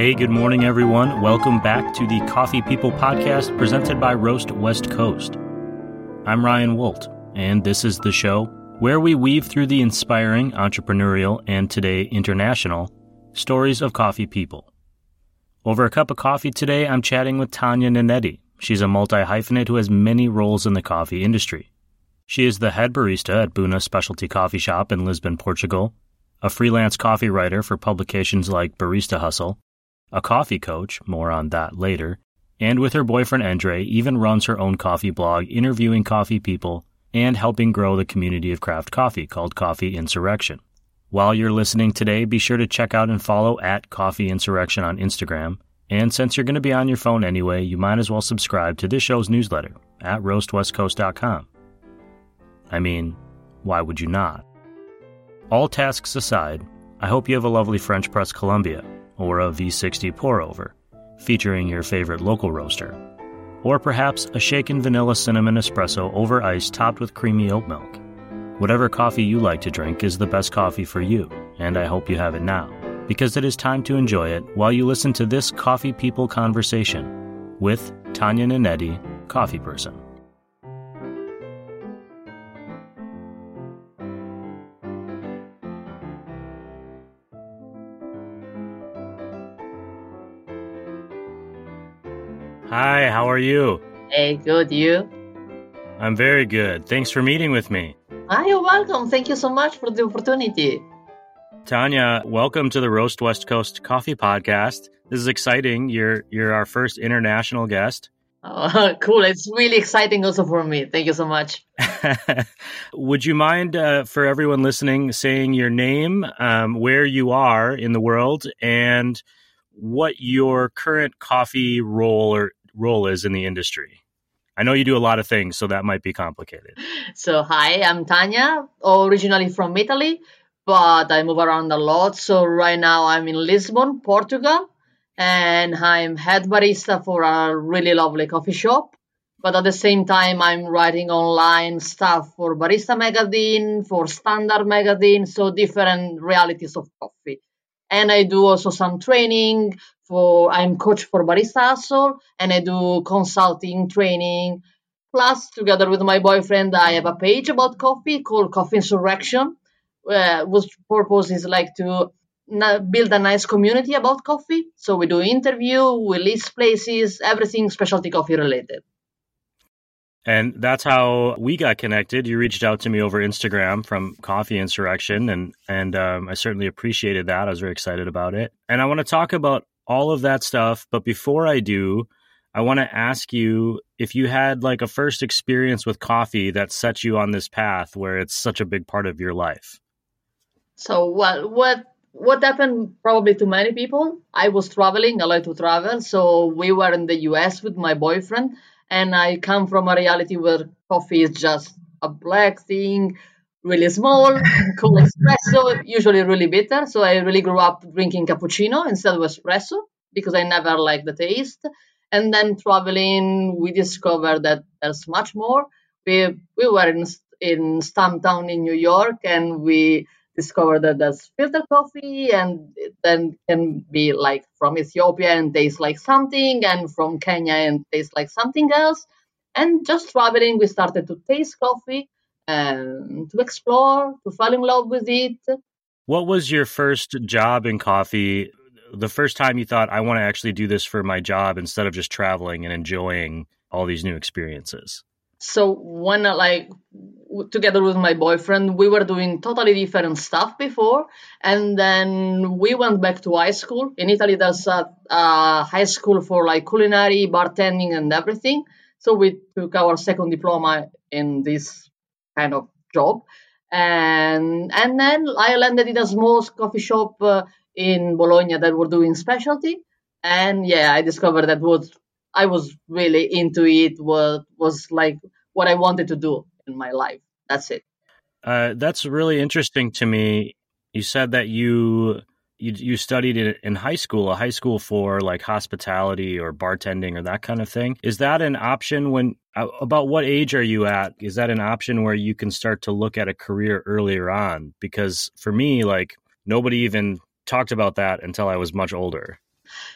Hey, good morning, everyone. Welcome back to the Coffee People podcast presented by Roast West Coast. I'm Ryan Woldt, and this is the show where we weave through the inspiring, entrepreneurial, and today international stories of coffee people. Over a cup of coffee today, I'm chatting with Tanya Nanetti. She's a multi hyphenate who has many roles in the coffee industry. She is the head barista at Buna Specialty Coffee Shop in Lisbon, Portugal, a freelance coffee writer for publications like Barista Hustle, a coffee coach, more on that later, and with her boyfriend Endri, even runs her own coffee blog interviewing coffee people and helping grow the community of craft coffee called Coffee Insurrection. While you're listening today, be sure to check out and follow at Coffee Insurrection on Instagram. And since you're going to be on your phone anyway, you might as well subscribe to this show's newsletter at roastwestcoast.com. I mean, why would you not? All tasks aside, I hope you have a lovely French press Colombia or a V60 pour over, featuring your favorite local roaster. Or perhaps a shaken vanilla cinnamon espresso over ice topped with creamy oat milk. Whatever coffee you like to drink is the best coffee for you, and I hope you have it now, because it is time to enjoy it while you listen to this Coffee People conversation with Tanya Nanetti, coffee person. Hi, how are you? Hey, good. You? I'm very good. Thanks for meeting with me. Ah, you're welcome. Thank you so much for the opportunity. Tanya, welcome to the Roast West Coast Coffee Podcast. This is exciting. You're you're our first international guest. Oh, cool. It's really exciting also for me. Thank you so much. Would you mind, uh, for everyone listening, saying your name, um, where you are in the world, and what your current coffee role or role is in the industry? I know you do a lot of things, so that might be complicated. So, hi, I'm Tanya, originally from Italy, but I move around a lot. So, right now I'm in Lisbon, Portugal, and I'm head barista for a really lovely coffee shop. But at the same time, I'm writing online stuff for Barista Magazine, for Standart Magazine, so different realities of coffee and I do also some training for I'm coach for Barista Hustle and I do consulting training. Plus, together with my boyfriend, I have a page about coffee called Coffee Insurrection, uh, whose purpose is like to build a nice community about coffee. So we do interview, we list places, everything specialty coffee related. And that's how we got connected. You reached out to me over Instagram from Coffee Insurrection, and and um, I certainly appreciated that. I was very excited about it, and I want to talk about all of that stuff. But before I do, I want to ask you if you had like a first experience with coffee that set you on this path where it's such a big part of your life. So well, what what happened probably to many people? I was traveling. I like to travel, so we were in the U.S. with my boyfriend and I come from a reality where coffee is just a black thing, really small, cool espresso, usually really bitter. So I really grew up drinking cappuccino instead of espresso because I never liked the taste. And then traveling, we discovered that there's much more. We we were in in Stumptown in New York, and we discovered that there's filter coffee and then can be like from Ethiopia and taste like something and from Kenya and taste like something else. And just traveling, we started to taste coffee and to explore, to fall in love with it. What was your first job in coffee? The first time you thought, I want to actually do this for my job instead of just traveling and enjoying all these new experiences? So when like together with my boyfriend, we were doing totally different stuff before, and then we went back to high school. In Italy, there's a, a high school for like culinary, bartending, and everything. So we took our second diploma in this kind of job, and and then I landed in a small coffee shop uh, in Bologna that were doing specialty, and yeah, I discovered that was I was really into it. What was like what I wanted to do in my life. That's it. Uh, that's really interesting to me. You said that you you, you studied in, high school, a high school for like hospitality or bartending or that kind of thing. Is that an option when about what age are you at? Is that an option where you can start to look at a career earlier on? Because for me, like nobody even talked about that until I was much older.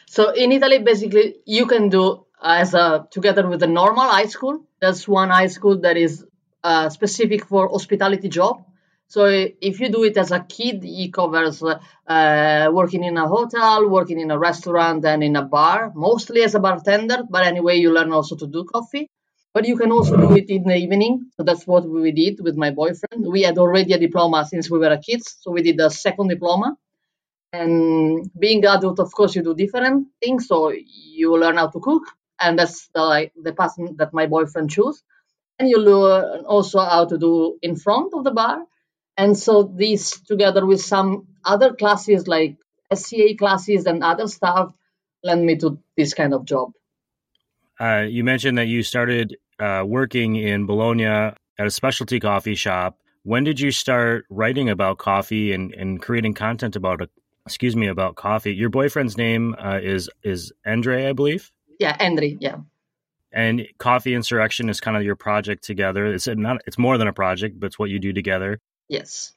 So in Italy, basically, you can do as a together with the normal high school. That's one high school that is uh, specific for hospitality job. So if you do it as a kid, it covers uh, working in a hotel, working in a restaurant, and in a bar, mostly as a bartender. But anyway, you learn also to do coffee. But you can also do it in the evening. So that's what we did with my boyfriend. We had already a diploma since we were kids, so we did a second diploma. And being adult, of course, you do different things. So you learn how to cook, and that's the, the path that my boyfriend chose. And you learn also how to do in front of the bar and so these, together with some other classes like SCA classes and other stuff, led me to this kind of job. Uh, you mentioned that you started uh, working in Bologna at a specialty coffee shop. When did you start writing about coffee and, and creating content about it? Excuse me, about coffee. Your boyfriend's name uh, is is Endri, I believe. Yeah, Endri. Yeah. And Coffee Insurrection is kind of your project together. It's not. It's more than a project, but it's what you do together. Yes.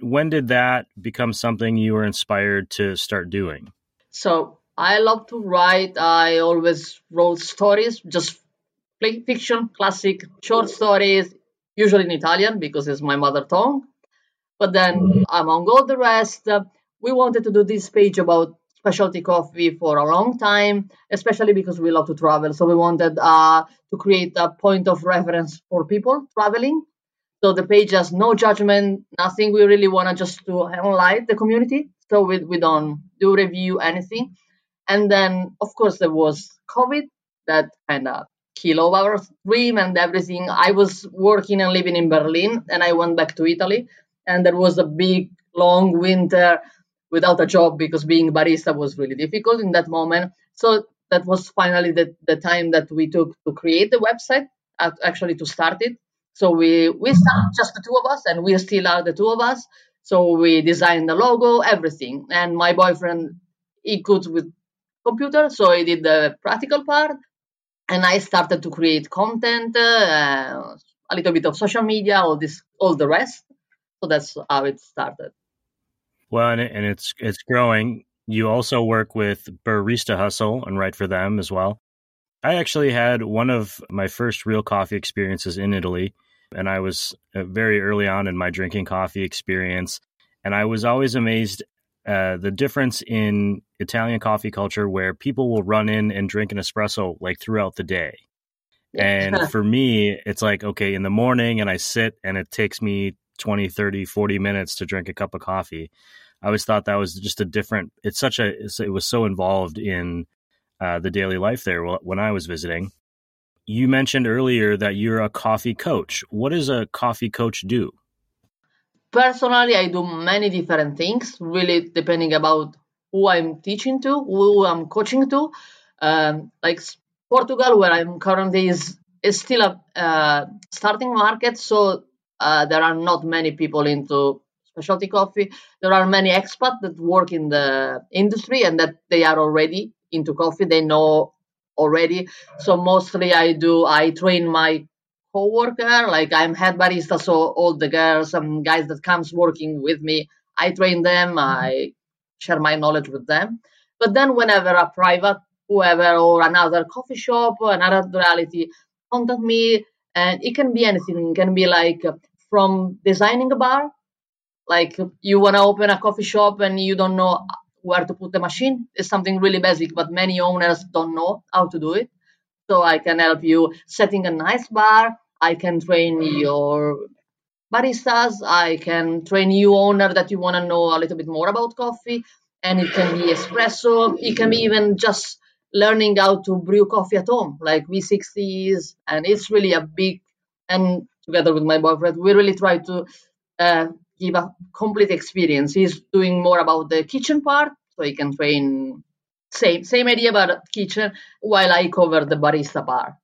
When did that become something you were inspired to start doing? So I love to write. I always wrote stories, just fiction, classic short stories, usually in Italian because it's my mother tongue. But then among all the rest, uh, we wanted to do this page about specialty coffee for a long time, especially because we love to travel. So we wanted uh, to create a point of reference for people traveling so the page has no judgment, nothing. We really want to just to highlight the community. So we, we don't do review anything. And then, of course, there was COVID that kind of killed our dream and everything. I was working and living in Berlin and I went back to Italy. And there was a big, long winter without a job because being barista was really difficult in that moment. So that was finally the, the time that we took to create the website, actually to start it. So we we started just the two of us, and we still are the two of us. So we designed the logo, everything. And my boyfriend, he could with computer, so I did the practical part, and I started to create content, uh, a little bit of social media, all this, all the rest. So that's how it started. Well, and, it, and it's it's growing. You also work with Barista Hustle and write for them as well. I actually had one of my first real coffee experiences in Italy and I was uh, very early on in my drinking coffee experience. And I was always amazed uh, the difference in Italian coffee culture where people will run in and drink an espresso like throughout the day. And for me, it's like, okay, in the morning and I sit and it takes me 20, 30, 40 minutes to drink a cup of coffee. I always thought that was just a different, it's such a, it was so involved in uh, the daily life there when I was visiting you mentioned earlier that you're a coffee coach. What does a coffee coach do? Personally, I do many different things, really depending about who I'm teaching to, who I'm coaching to. Um, like Portugal, where I'm currently, is is still a uh, starting market, so uh, there are not many people into specialty coffee. There are many expats that work in the industry and that they are already into coffee. They know already. So mostly I do I train my co-worker, like I'm head barista, so all the girls and guys that comes working with me, I train them, mm-hmm. I share my knowledge with them. But then whenever a private whoever or another coffee shop or another reality contact me and it can be anything. It can be like uh, from designing a bar, like you want to open a coffee shop and you don't know where to put the machine it's something really basic, but many owners don't know how to do it. So I can help you setting a nice bar. I can train your baristas. I can train you owner that you want to know a little bit more about coffee. And it can be espresso. It can be even just learning how to brew coffee at home, like V60s. And it's really a big, and together with my boyfriend, we really try to uh, give a complete experience. He's doing more about the kitchen part, so he can train same same idea about kitchen while I cover the barista bar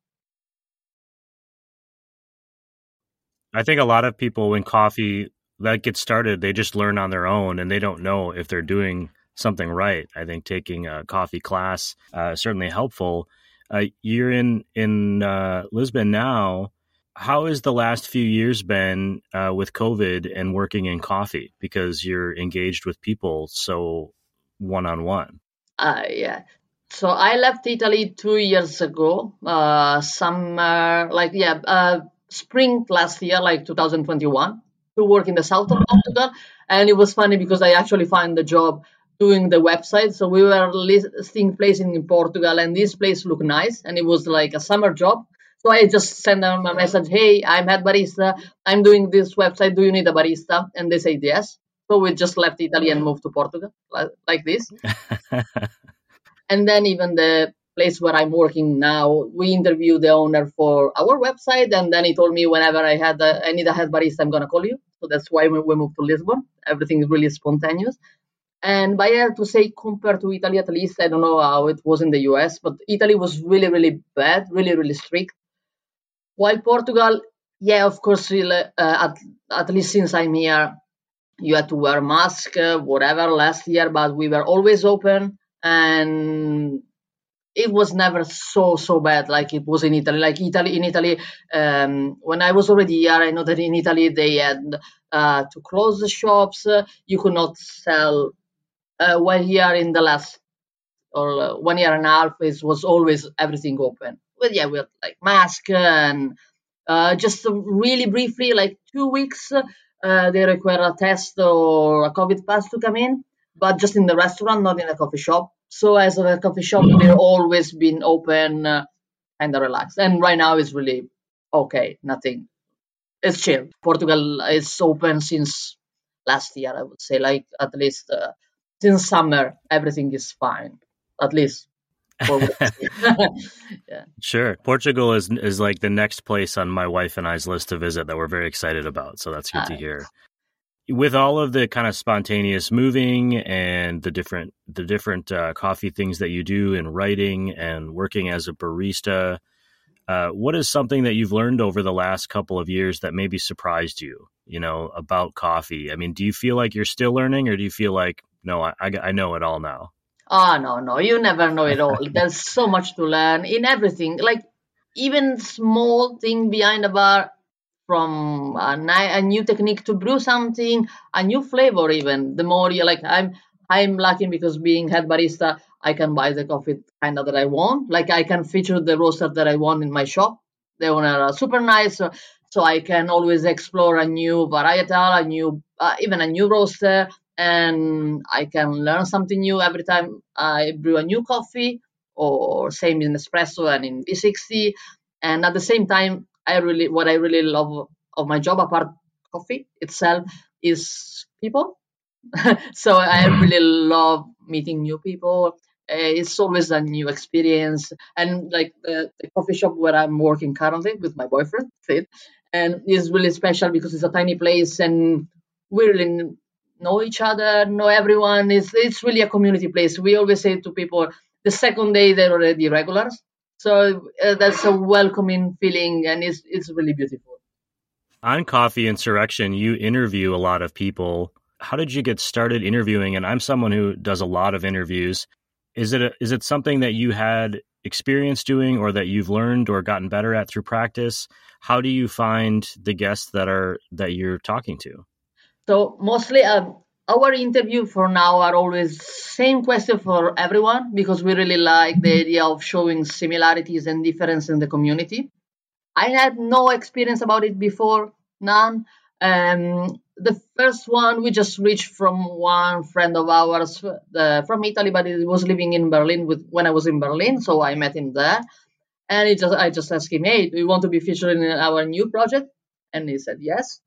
I think a lot of people when coffee that gets started, they just learn on their own and they don't know if they're doing something right. I think taking a coffee class uh, certainly helpful. Uh, you're in in uh, Lisbon now how has the last few years been uh, with COVID and working in coffee because you're engaged with people so one on one? Uh, yeah. So I left Italy two years ago, uh, summer, like, yeah, uh, spring last year, like 2021, to work in the south of Portugal. And it was funny because I actually found the job doing the website. So we were listing places in Portugal, and this place looked nice, and it was like a summer job. So I just sent them a message, "Hey, I'm head barista. I'm doing this website. Do you need a barista?" And they said yes. So we just left Italy and moved to Portugal, like, like this. and then even the place where I'm working now, we interviewed the owner for our website, and then he told me whenever I had a, I need a head barista, I'm gonna call you. So that's why we, we moved to Lisbon. Everything is really spontaneous. And I have to say, compared to Italy, at least I don't know how it was in the US, but Italy was really, really bad, really, really strict. While Portugal, yeah, of course, uh, at, at least since I'm here, you had to wear mask, whatever, last year, but we were always open, and it was never so so bad like it was in Italy. Like Italy, in Italy, um, when I was already here, I know that in Italy they had uh, to close the shops. you could not sell uh, one year in the last or uh, one year and a half it was always everything open but yeah with like mask and uh, just really briefly like two weeks uh, they require a test or a covid pass to come in but just in the restaurant not in a coffee shop. So as a coffee shop they've always been open uh, and relaxed. And right now it's really okay nothing. It's chill. Portugal is open since last year i would say. Like at least uh, since summer everything is fine. At least yeah. Sure. Portugal is is like the next place on my wife and I's list to visit that we're very excited about. So that's good uh, to hear. With all of the kind of spontaneous moving and the different the different uh, coffee things that you do in writing and working as a barista, uh, what is something that you've learned over the last couple of years that maybe surprised you? You know about coffee. I mean, do you feel like you're still learning, or do you feel like no, I, I know it all now. Oh, no, no, you never know it all. There's so much to learn in everything. Like, even small thing behind the bar from a, a new technique to brew something, a new flavor even. The more you like, I'm I'm lucky because being head barista, I can buy the coffee kind of that I want. Like I can feature the roaster that I want in my shop. The owner are super nice, so, so I can always explore a new varietal, a new uh, even a new roaster, and I can learn something new every time I brew a new coffee, or same in espresso and in V60. And at the same time, I really what I really love of my job, apart coffee itself, is people. so I really love meeting new people. Uh, it's always a new experience, and like the, the coffee shop where I'm working currently with my boyfriend, Sid, and it's really special because it's a tiny place and we really know each other, know everyone. It's it's really a community place. We always say to people, the second day they're already regulars. So uh, that's a welcoming feeling, and it's it's really beautiful. On Coffee Insurrection, you interview a lot of people. How did you get started interviewing? And I'm someone who does a lot of interviews. Is it a, is it something that you had experience doing, or that you've learned or gotten better at through practice? How do you find the guests that are that you're talking to? So mostly uh, our interview for now are always same question for everyone because we really like the idea of showing similarities and difference in the community. I had no experience about it before, none. Um, the first one we just reached from one friend of ours uh, from Italy, but he was living in Berlin with when I was in Berlin, so I met him there. And he just I just asked him, "Hey, do you want to be featured in our new project?" And he said yes.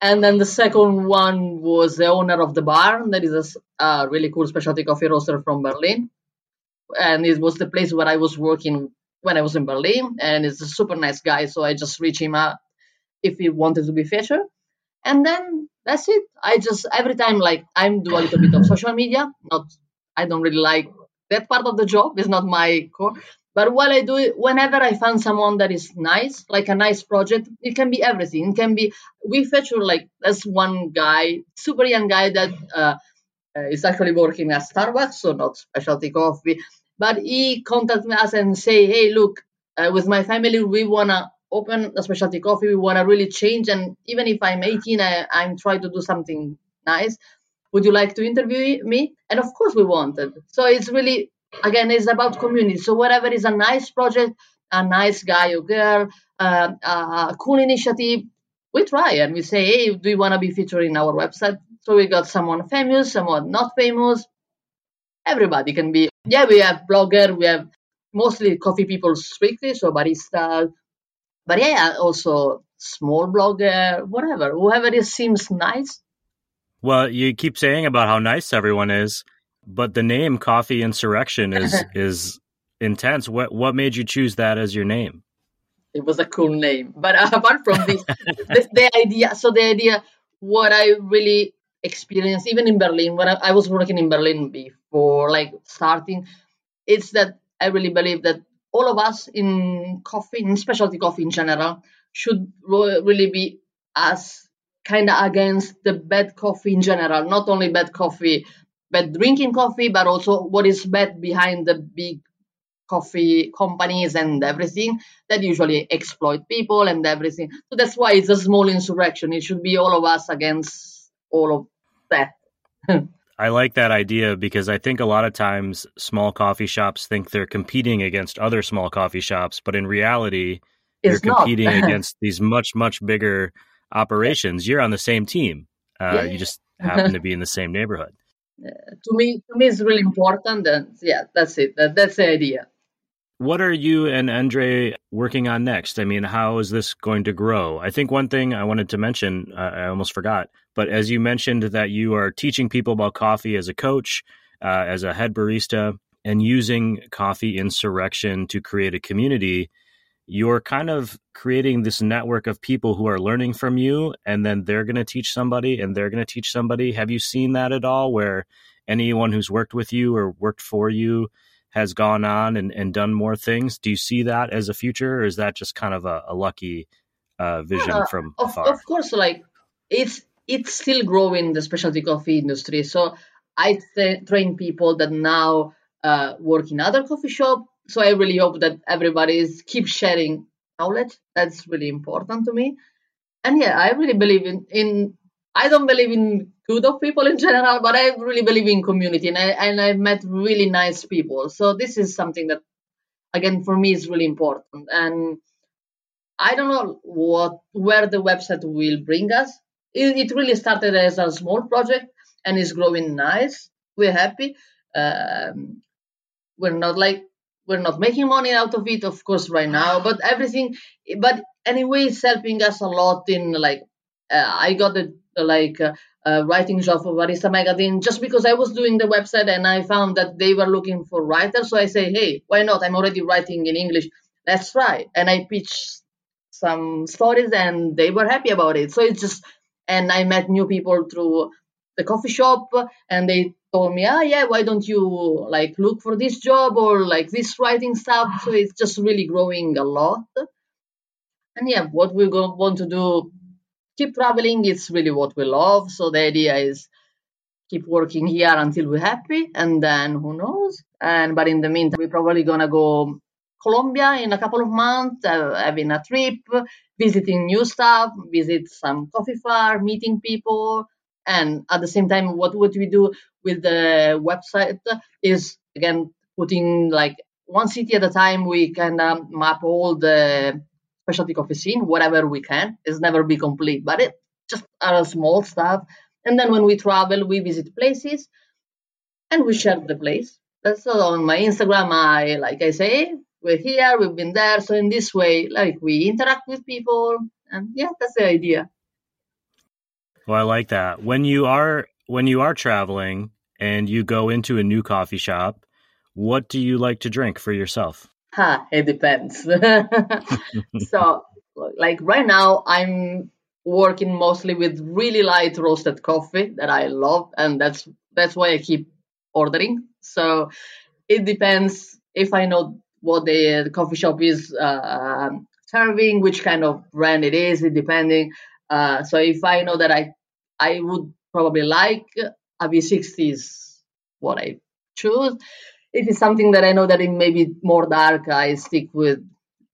And then the second one was the owner of the bar. That is a, really cool specialty coffee roaster from Berlin. And it was the place where I was working when I was in Berlin. And he's a super nice guy. So I just reached him out if he wanted to be featured. And then that's it. I just, every time, like, I'm do a little bit of social media. Not, I don't really like that part of the job. It's not my core. But while I do whenever I find someone that is nice, like a nice project, it can be everything. It can be we feature like there's one guy, super young guy that uh, uh, is actually working at Starbucks, so not specialty coffee. But he contacted us and say, hey, look, uh, with my family, we wanna open a specialty coffee. We wanna really change, and even if I'm 18, I, I'm trying to do something nice. would you like to interview me? And of course we wanted. So it's really again it's about community. So whatever is a nice project, a nice guy or girl, uh, a cool initiative, we try and we say, hey, do you want to be featured in our website? So we got someone famous, someone not famous. Everybody can be. Yeah, we have blogger, we have mostly coffee people strictly, so barista. But yeah, also small blogger, whatever, whoever it seems nice. Well, you keep saying about how nice everyone is, but the name Coffee Insurrection is is intense. What what made you choose that as your name? it was a cool name. But apart from this, this, the idea, so the idea, what I really experienced, even in Berlin, when I, I, was working in Berlin before, like starting, it's that I really believe that all of us in coffee, in specialty coffee in general, should really be as kind of against the bad coffee in general, not only bad coffee, bad drinking coffee, but also what is bad behind the big coffee companies and everything that usually exploit people and everything. So that's why it's a small insurrection. It should be all of us against all of that. I like that idea because I think a lot of times small coffee shops think they're competing against other small coffee shops, but in reality, it's you're competing against these much, much bigger operations. You're on the same team. Uh, yeah. You just happen to be in the same neighborhood. Uh, to me, to me, it's really important, and yeah, that's it. That, that's the idea. What are you and Endri working on next? I mean, how is this going to grow? I think one thing I wanted to mention, uh, I almost forgot, but as you mentioned that you are teaching people about coffee as a coach, uh, as a head barista, and using coffee insurrection to create a community, you're kind of creating this network of people who are learning from you, and then they're going to teach somebody, and they're going to teach somebody. Have you seen that at all, where anyone who's worked with you or worked for you has gone on and, and done more things. Do you see that as a future, or is that just kind of a, a lucky uh, vision uh, from of, afar? Of course, like it's it's still growing the specialty coffee industry. So I th- train people that now uh, work in other coffee shop. So I really hope that everybody is keep sharing knowledge. That's really important to me. And yeah, I really believe in in. I don't believe in good of people in general, but I really believe in community and I and I've met really nice people. So this is something that again for me is really important. And I don't know what where the website will bring us. It, it really started as a small project and is growing nice. We're happy. Um, we're not like we're not making money out of it, of course, right now. But everything, but anyway, it's helping us a lot in like uh, I got the like uh, uh, writing job for Barista Magazine just because I was doing the website and I found that they were looking for writers. So I say, hey, why not? I'm already writing in English. Let's try. And I pitched some stories and they were happy about it. So it's just, and I met new people through the coffee shop and they told me, ah, yeah, why don't you like look for this job or like this writing stuff? So it's just really growing a lot. And yeah, what we're want to do keep traveling it's really what we love so the idea is keep working here until we're happy and then who knows and but in the meantime we're probably gonna go colombia in a couple of months uh, having a trip visiting new stuff visit some coffee farm meeting people and at the same time what would we do with the website is again putting like one city at a time we can um, map all the specialty coffee scene, whatever we can. It's never be complete, but it just are small stuff. And then when we travel, we visit places and we share the place. That's on my Instagram. I like I say, we're here, we've been there. So in this way, like we interact with people, and yeah, that's the idea. Well, I like that. When you are when you are traveling and you go into a new coffee shop, what do you like to drink for yourself? Ha, it depends. so, like right now, I'm working mostly with really light roasted coffee that I love, and that's that's why I keep ordering. So, it depends if I know what the, the coffee shop is uh, serving, which kind of brand it is, it depending. Uh, so, if I know that I I would probably like a V60 is what I choose if it's something that I know that it may be more dark, I stick with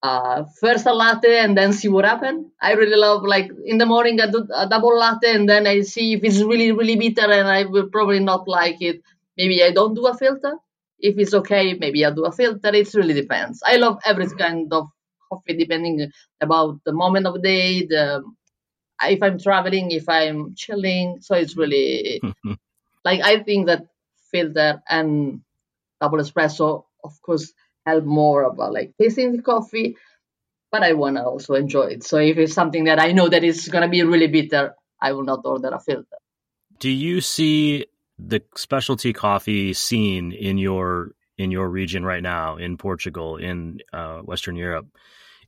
uh, first a latte and then see what happens. I really love like in the morning I do a double latte and then I see if it's really really bitter and I will probably not like it. Maybe I don't do a filter. If it's okay, maybe I'll do a filter. It really depends. I love every kind of coffee depending about the moment of the day, the if I'm traveling, if I'm chilling. So it's really like I think that filter and double espresso, of course, help more about like tasting the coffee, but I want to also enjoy it. So if it's something that I know that is going to be really bitter, I will not order a filter. Do you see the specialty coffee scene in your in your region right now in Portugal in uh, Western Europe?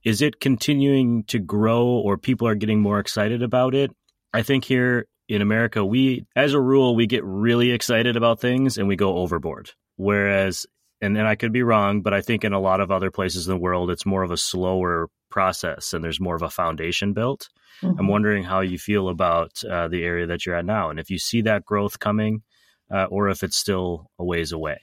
Is it continuing to grow, or people are getting more excited about it? I think here in America, we, as a rule, we get really excited about things and we go overboard. Whereas and then I could be wrong, but I think in a lot of other places in the world, it's more of a slower process and there's more of a foundation built. Mm-hmm. I'm wondering how you feel about uh, the area that you're at now, and if you see that growth coming, uh, or if it's still a ways away.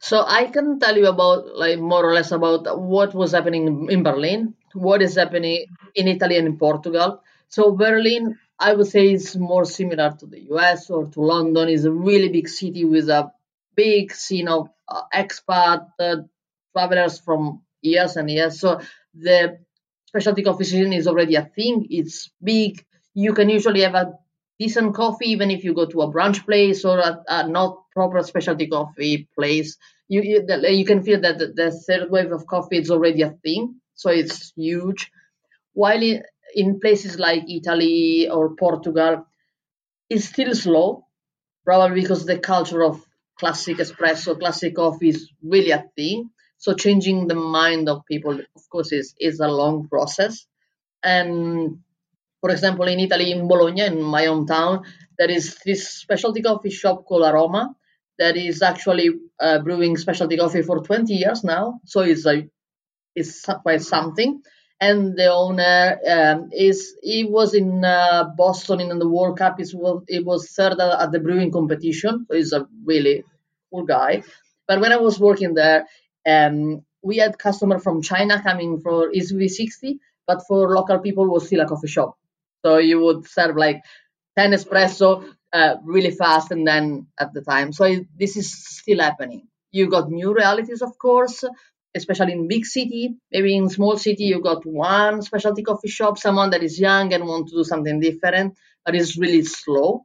So I can tell you about, like, more or less about what was happening in Berlin, what is happening in Italy and in Portugal. So Berlin, I would say, it's more similar to the US or to London. is a really big city with a big scene of uh, expat uh, travelers from years and years. So the specialty coffee scene is already a thing. It's big. You can usually have a decent coffee even if you go to a brunch place or a, a not proper specialty coffee place. You, you, you can feel that the, the, third wave of coffee is already a thing. So it's huge. While in places like Italy or Portugal, is still slow, probably because the culture of classic espresso, classic coffee is really a thing. So changing the mind of people, of course, is is a long process. And for example, in Italy, in Bologna, in my hometown, there is this specialty coffee shop called Aroma that is actually uh, brewing specialty coffee for 20 years now. So it's a it's quite something and the owner um, is he was in uh, Boston in the World Cup. It was, was third at the brewing competition. So he's a really cool guy. But when I was working there, um, we had customer from China coming for his V60, but for local people was still a coffee shop. So you would serve like 10 espresso uh, really fast and then at the time. So it, this is still happening. You got new realities, of course especially in big city. Maybe in small city, you got one specialty coffee shop, someone that is young and want to do something different, but it's really slow.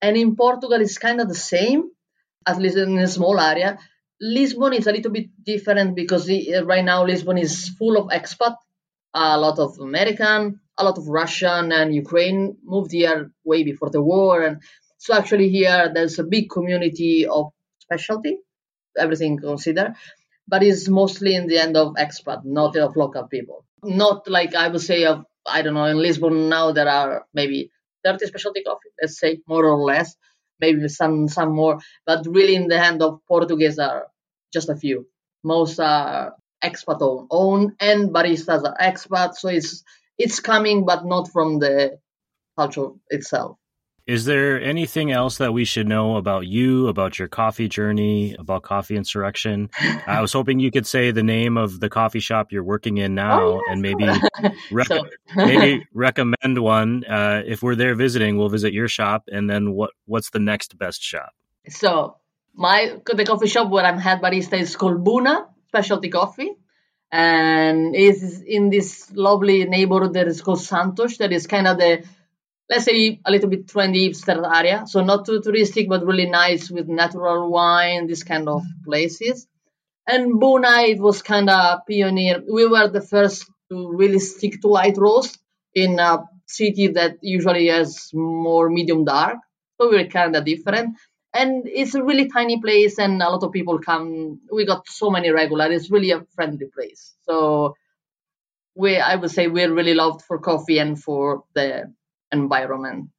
And in Portugal, it's kind of the same, at least in a small area. Lisbon is a little bit different because uh, right now Lisbon is full of expat, a lot of American, a lot of Russian and Ukraine moved here way before the war. And so actually here there's a big community of specialty, everything considered but it's mostly in the end of expat, not of local people. Not like I would say of I don't know in Lisbon now there are maybe 30 specialty coffee, let's say more or less, maybe some some more, but really in the hand of Portuguese are just a few. Most are expat own, own and baristas are expat, so it's it's coming, but not from the culture itself. Is there anything else that we should know about you, about your coffee journey, about Coffee Insurrection? I was hoping you could say the name of the coffee shop you're working in now, oh, and maybe rec- so. maybe recommend one. Uh, if we're there visiting, we'll visit your shop, and then what what's the next best shop? So my the coffee shop where I'm head barista is called Buna Specialty Coffee, and is in this lovely neighborhood that is called Santos. That is kind of the let's say a little bit trendy hipster area. So not too touristic, but really nice with natural wine, this kind of places. And Buna, it was kind of pioneer. We were the first to really stick to light roast in a city that usually has more medium dark. So we're kind of different. And it's a really tiny place, and a lot of people come. We got so many regular. It's really a friendly place. So we, I would say, we're really loved for coffee and for the environment.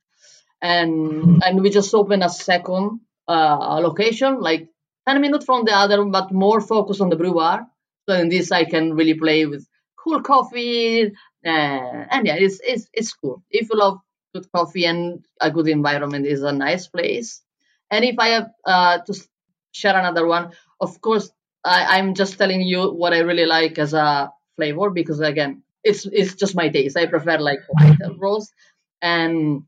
And and we just opened a second uh, location, like 10 minutes from the other, but more focused on the brew bar. So in this, I can really play with cool coffee, uh, and yeah, it's, it's it's cool. If you love good coffee and a good environment, is a nice place. And if I have uh, to share another one, of course, I, I'm just telling you what I really like as a flavor because again, it's it's just my taste. I prefer like white roast, and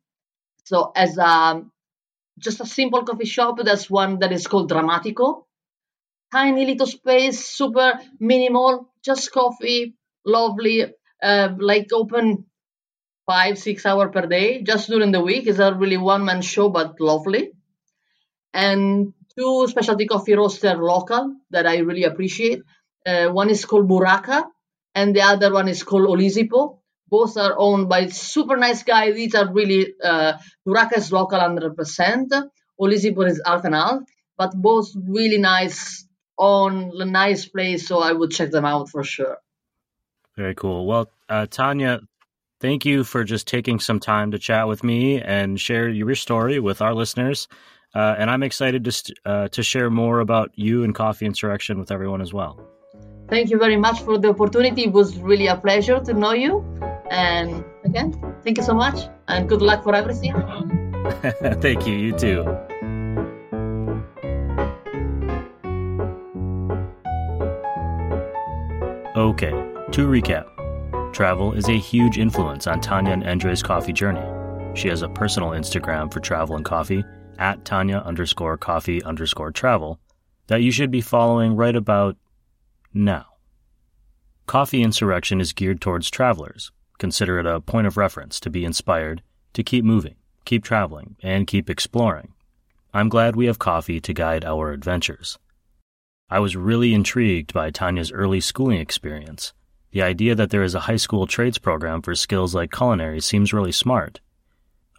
so as a just a simple coffee shop, there's one that is called Dramatico. Tiny little space, super minimal, just coffee, lovely, uh, like open five six hour per day just during the week. It's a really one man show, but lovely. And two specialty coffee roaster local that I really appreciate. Uh, one is called Buraka, and the other one is called Olisipo. Both are owned by super nice guy. These are really uh, Buraka is local 100%. Olisipo is half and half, but both really nice on a nice place. So I would check them out for sure. Very cool. Well, uh, Tanya, thank you for just taking some time to chat with me and share your story with our listeners. Uh, and I'm excited to st- uh, to share more about you and Coffee Insurrection with everyone as well. Thank you very much for the opportunity. It was really a pleasure to know you. And again, thank you so much and good luck for everything. thank you. You too. Okay, to recap travel is a huge influence on Tanya and Endri's coffee journey. She has a personal Instagram for travel and coffee at Tanya underscore coffee underscore travel that you should be following right about now. Coffee Insurrection is geared towards travelers. Consider it a point of reference to be inspired to keep moving, keep traveling, and keep exploring. I'm glad we have coffee to guide our adventures. I was really intrigued by Tanya's early schooling experience. The idea that there is a high school trades program for skills like culinary seems really smart.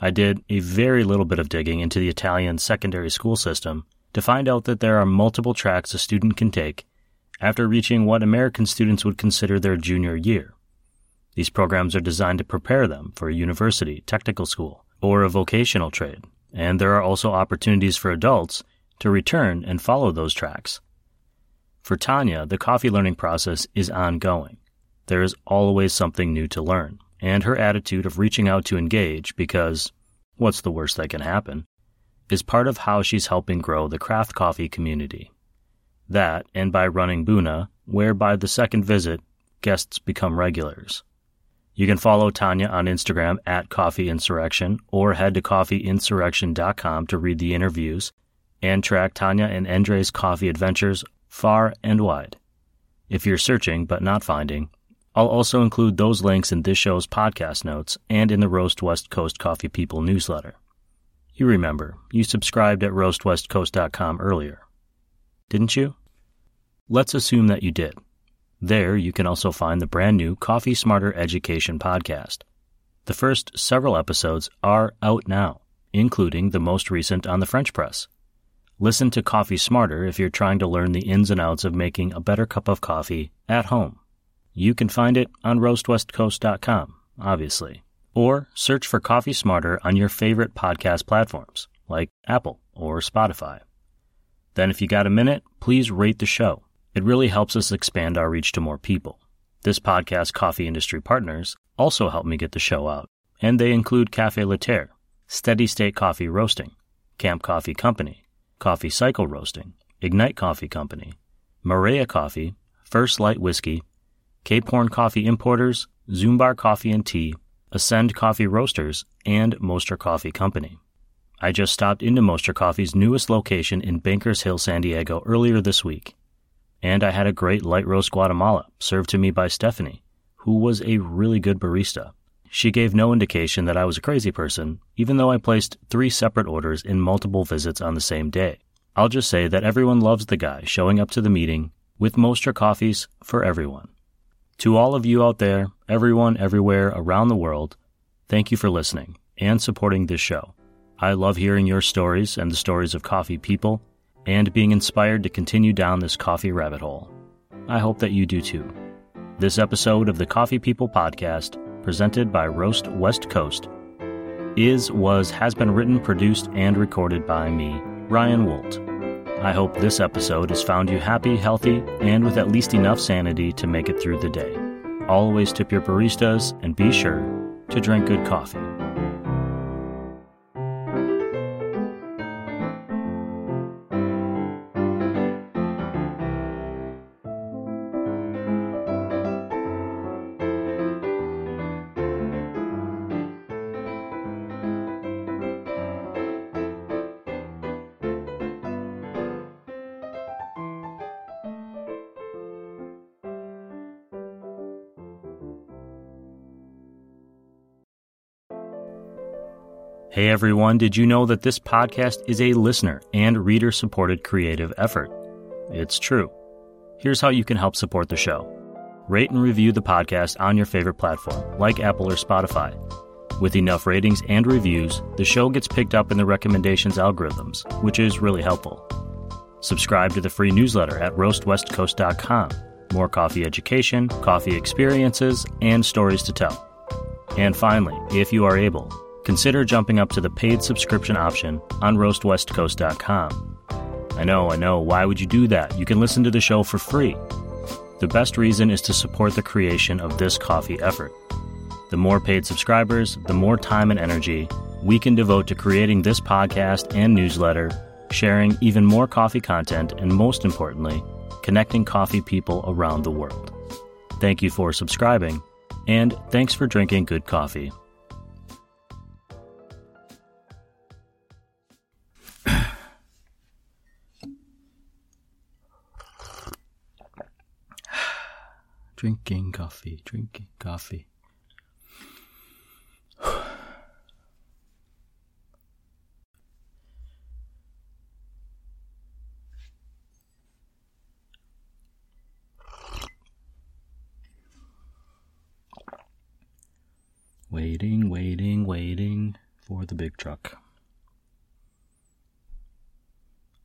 I did a very little bit of digging into the Italian secondary school system to find out that there are multiple tracks a student can take after reaching what American students would consider their junior year. These programs are designed to prepare them for a university, technical school, or a vocational trade, and there are also opportunities for adults to return and follow those tracks. For Tanya, the coffee learning process is ongoing. There is always something new to learn and her attitude of reaching out to engage because what's the worst that can happen is part of how she's helping grow the craft coffee community. That, and by running Buna, where by the second visit, guests become regulars. You can follow Tanya on Instagram at Coffee Insurrection or head to coffeeinsurrection.com to read the interviews and track Tanya and Endri's coffee adventures far and wide. If you're searching but not finding, I'll also include those links in this show's podcast notes and in the Roast West Coast Coffee People newsletter. You remember, you subscribed at roastwestcoast.com earlier. Didn't you? Let's assume that you did. There, you can also find the brand new Coffee Smarter Education podcast. The first several episodes are out now, including the most recent on the French press. Listen to Coffee Smarter if you're trying to learn the ins and outs of making a better cup of coffee at home. You can find it on roastwestcoast.com, obviously, or search for Coffee Smarter on your favorite podcast platforms like Apple or Spotify. Then, if you got a minute, please rate the show. It really helps us expand our reach to more people. This podcast coffee industry partners also help me get the show out, and they include Cafe Laterre, Steady State Coffee Roasting, Camp Coffee Company, Coffee Cycle Roasting, Ignite Coffee Company, Maria Coffee, First Light Whiskey, Cape Horn Coffee Importers, Zumbar Coffee and Tea, Ascend Coffee Roasters, and Mostra Coffee Company. I just stopped into Mostra Coffee's newest location in Bankers Hill, San Diego earlier this week. And I had a great light roast Guatemala served to me by Stephanie, who was a really good barista. She gave no indication that I was a crazy person, even though I placed three separate orders in multiple visits on the same day. I'll just say that everyone loves the guy showing up to the meeting with Mostra Coffees for everyone. To all of you out there, everyone, everywhere around the world, thank you for listening and supporting this show. I love hearing your stories and the stories of coffee people and being inspired to continue down this coffee rabbit hole. I hope that you do too. This episode of the Coffee People podcast, presented by Roast West Coast, is, was, has been written, produced, and recorded by me, Ryan Woldt. I hope this episode has found you happy, healthy, and with at least enough sanity to make it through the day. Always tip your baristas and be sure to drink good coffee. Hey everyone, did you know that this podcast is a listener and reader supported creative effort? It's true. Here's how you can help support the show rate and review the podcast on your favorite platform, like Apple or Spotify. With enough ratings and reviews, the show gets picked up in the recommendations algorithms, which is really helpful. Subscribe to the free newsletter at roastwestcoast.com. More coffee education, coffee experiences, and stories to tell. And finally, if you are able, consider jumping up to the paid subscription option on roastwestcoast.com. I know, I know, why would you do that? You can listen to the show for free. The best reason is to support the creation of this coffee effort. The more paid subscribers, the more time and energy we can devote to creating this podcast and newsletter, sharing even more coffee content, and most importantly, connecting coffee people around the world. Thank you for subscribing, and thanks for drinking good coffee. Drinking coffee, drinking coffee. waiting, waiting, waiting for the big truck.